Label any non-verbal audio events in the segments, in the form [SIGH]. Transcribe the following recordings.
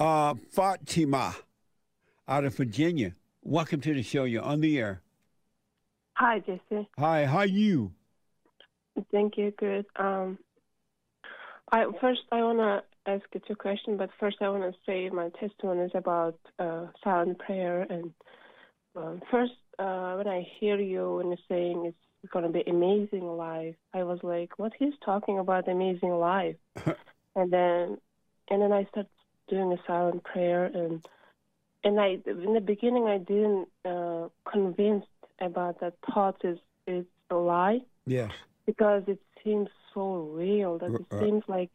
Uh, Fatima out of Virginia. Welcome to the show. You're on the air. Hi, Jesse. Hi, how are you? Thank you. Good. Um, I first I want to ask you two questions, but first I want to say my testimony is about uh, silent prayer. And um, first, uh, when I hear you and you're saying it's going to be amazing life, I was like, what he's talking about amazing life? [LAUGHS] and then, and then I started doing a silent prayer, and and I in the beginning I didn't uh, convinced about that thought is is a lie Yes. because it seems so real that it R- seems like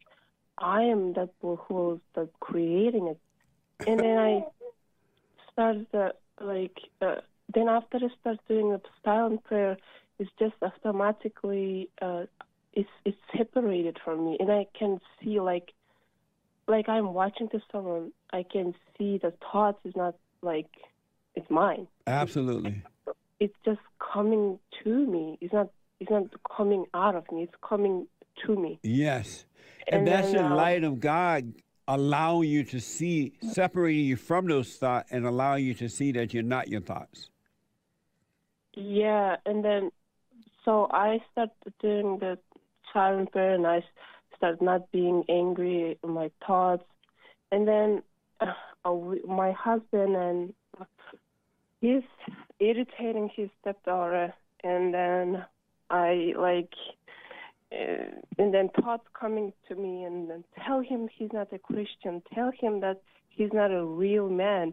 I am that who's the creating it. And then I started uh, like uh, then after I start doing the silent prayer, it's just automatically uh, it's it's separated from me, and I can see like like I'm watching to someone. I can see the thoughts is not like it's mine Absolutely. it's just coming to me. It's not it's not coming out of me. It's coming to me. Yes. And, And that's then, the uh, light of God allowing you to see, separating you from those thoughts and allowing you to see that you're not your thoughts. Yeah, and then so I started doing the silent prayer, and I started not being angry my thoughts, and then uh, my husband and he's irritating his stepdaughter, and then I like. Uh, and then thoughts coming to me and then tell him he's not a Christian, tell him that he's not a real man.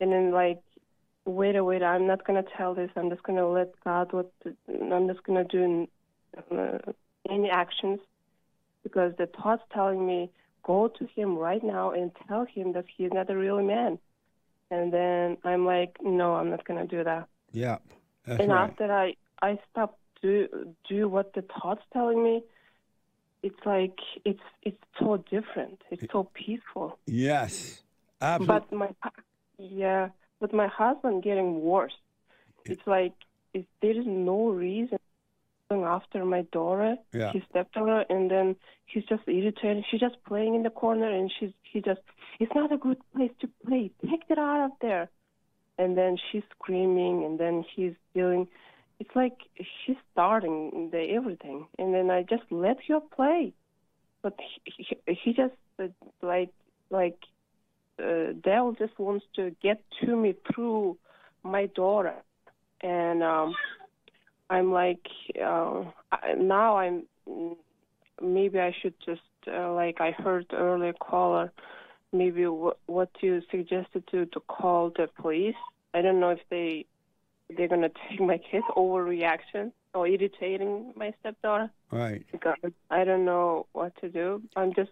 And then like wait a wait, I'm not gonna tell this. I'm just gonna let God what to, I'm just gonna do uh, any actions because the thoughts telling me go to him right now and tell him that he's not a real man. And then I'm like, no, I'm not gonna do that. Yeah. And right. after I I stop do do what the thoughts telling me, it's like it's it's so different. It's so peaceful. Yes. Absolutely. But my yeah, but my husband getting worse. It's like it, there is no reason going after my daughter, Yeah. his stepdaughter, and then he's just irritated. She's just playing in the corner, and she's he just it's not a good place to play. Take it out of there. And then she's screaming, and then he's doing. It's like she's starting the everything, and then I just let her play, but he, he, he just uh, like like uh, devil just wants to get to me through my daughter, and um, I'm like uh, I- now I'm mm, maybe I should just uh, like I heard earlier caller, maybe what what you suggested to to call the police. I don't know if they they're gonna take my kid overreaction or irritating my stepdaughter right. because I don't know what to do. I'm just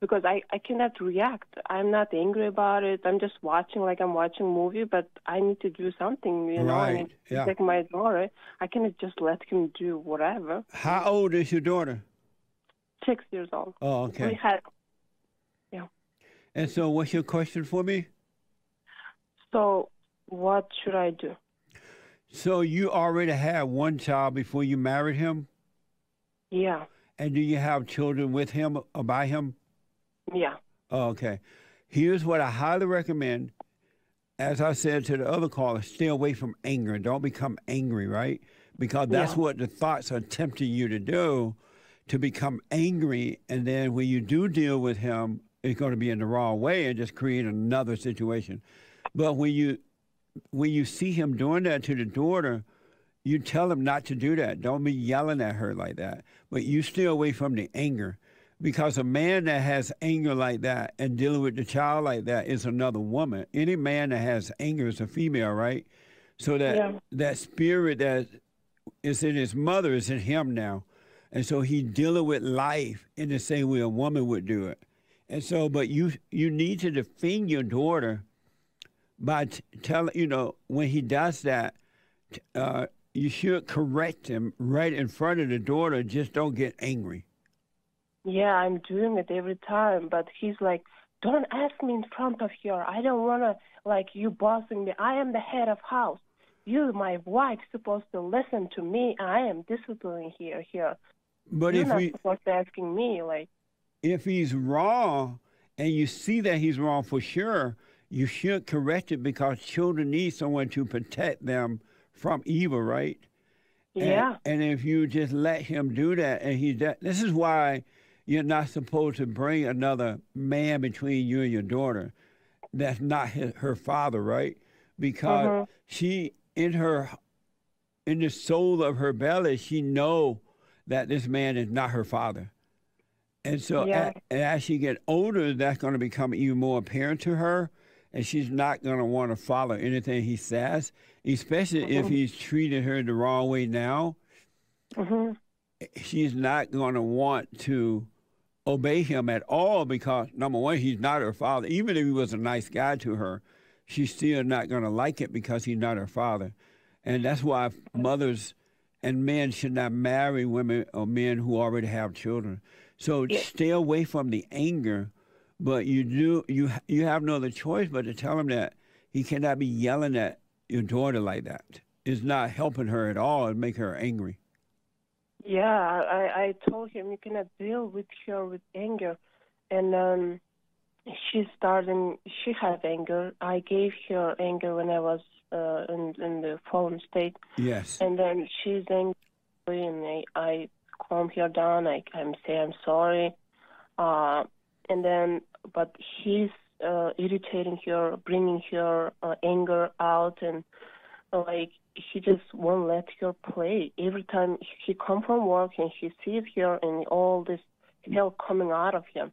because I I cannot react. I'm not angry about it. I'm just watching like I'm watching a movie, but I need to do something. You know, Right, yeah. protect my daughter. I cannot just let him do whatever. How old is your daughter? Six years old. Oh, okay. We okay. yeah. And so, what's your question for me? so. What should I do? So, you already had one child before you married him? Yeah, And do you have children with him or by him? Yeah, Oh, okay. Here's what I highly recommend. As I said to the other caller, stay away from anger. Don't become angry, right? Because that's Yeah. what the thoughts are tempting you to do, to become angry. And then when you do deal with him, it's going to be in the wrong way and just create another situation. But when you when you see him doing that to the daughter, you tell him not to do that. Don't be yelling at her like that. But you stay away from the anger. Because a man that has anger like that and dealing with the child like that is another woman. Any man that has anger is a female, right? So that Yeah. that spirit that is in his mother is in him now. And so he's dealing with life in the same way a woman would do it. And so, but you you need to defend your daughter by t- telling, you know, when he does that, uh, you should correct him right in front of the daughter. Just don't get angry. Yeah. I'm doing it every time, but he's like, "Don't ask me in front of her. I don't wanna like you bossing me. I am the head of house. You, my wife, supposed to listen to me. I am disciplining here. Here, But you're if not we supposed to asking me like." if he's wrong and you see that he's wrong for sure, you should correct it because children need someone to protect them from evil, right? Yeah. And, and if you just let him do that, and he this is why you're not supposed to bring another man between you and your daughter. That's not his, her father, right? Because Mhm. she in her in the soul of her belly, she know that this man is not her father. And so Yeah. a- as she get older, that's going to become even more apparent to her, and she's not going to want to follow anything he says, especially if Mhm. he's treated her the wrong way now. hmm She's not going to want to obey him at all because number one, he's not her father. Even if he was a nice guy to her, she's still not going to like it because he's not her father. And that's why mothers and men should not marry women or men who already have children. So Yeah. stay away from the anger, but you do you you have no other choice but to tell him that he cannot be yelling at your daughter like that. It's not helping her at all It make her angry. Yeah, I, I told him you cannot deal with her with anger, and um, she's starting. She has anger. I gave her anger when I was uh, in in the fallen state, Yes. and then she's angry, and I, I calm her down. I I'm say I'm sorry, uh, and then but he's uh, irritating her, bringing her uh, anger out, and like he just won't let her play. Every time he come from work and he sees her and all this hell coming out of him,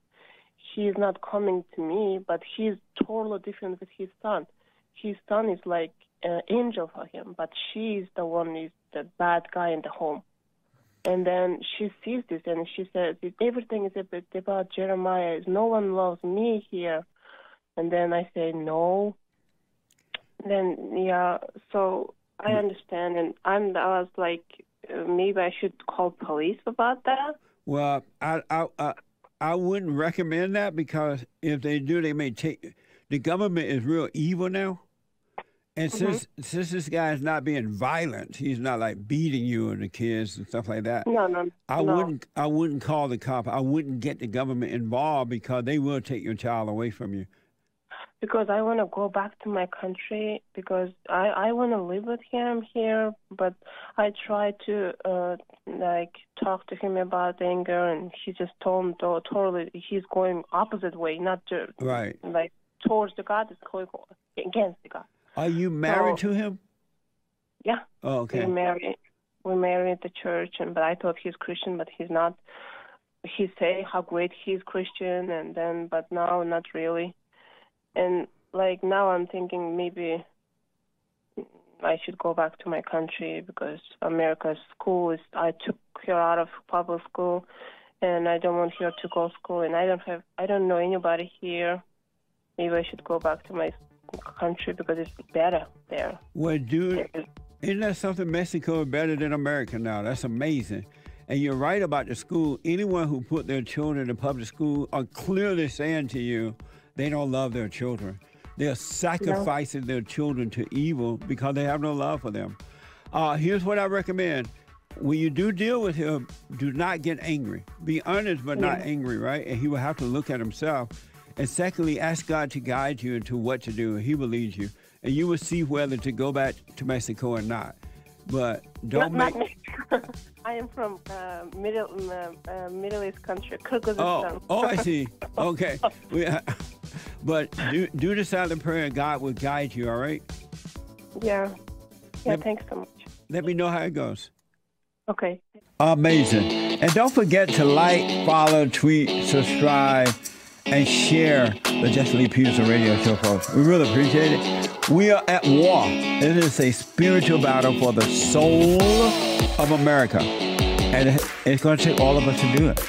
he is not coming to me, but he's totally different with his son. His son is like an angel for him, but she is the one is the bad guy in the home. And then she sees this and she says, everything is about Jeremiah. No one loves me here. And then I say, no. Then, yeah, so I understand. And I'm, I was like, uh, maybe I should call police about that. Well, I, I I I wouldn't recommend that because if they do, they may take. The government is real evil now, and since since this guy is not being violent, he's not like beating you and the kids and stuff like that. No, no, I no. wouldn't I wouldn't call the cop. I wouldn't get the government involved because they will take your child away from you. Because I want to go back to my country because I I want to live with him here, but I try to uh like talk to him about anger, and he just told me to- totally he's going opposite way, not to Right? like towards the God, it's going against the God. Are you married So- to him? Yeah, Oh, okay. we married we married the church, and but I thought he's Christian, but he's not. He say how great he's Christian, and then but now not really. And like now I'm thinking maybe I should go back to my country because America's school is I took her out of public school and I don't want her to go to school and I don't have I don't know anybody here. Maybe I should go back to my country because it's better there. Well, dude, isn't that something? Mexico is better than America now. That's amazing. And you're right about the school. Anyone who put their children in public school are clearly saying to you they don't love their children. They're sacrificing their children to evil because they have no love for them. Uh, here's what I recommend. When you do deal with him, do not get angry. Be honest, but not angry, right? And he will have to look at himself. And secondly, ask God to guide you into what to do. He will lead you. And you will see whether to go back to Mexico or not. But don't Not- make. not- [LAUGHS] I am from uh, middle uh, uh, Middle East country, Kyrgyzstan. Oh, oh, I [LAUGHS] see. Okay. We, [LAUGHS] but do, do the silent prayer and God will guide you, all right? yeah, yeah. Yep. Thanks so much. Let me know how it goes. Okay. Amazing. And don't forget to like, follow, tweet, subscribe, and share the Jesse Lee Peterson radio show, folks. We really appreciate it. We are at war. It is a spiritual battle for the soul of America. And it's going to take all of us to do it.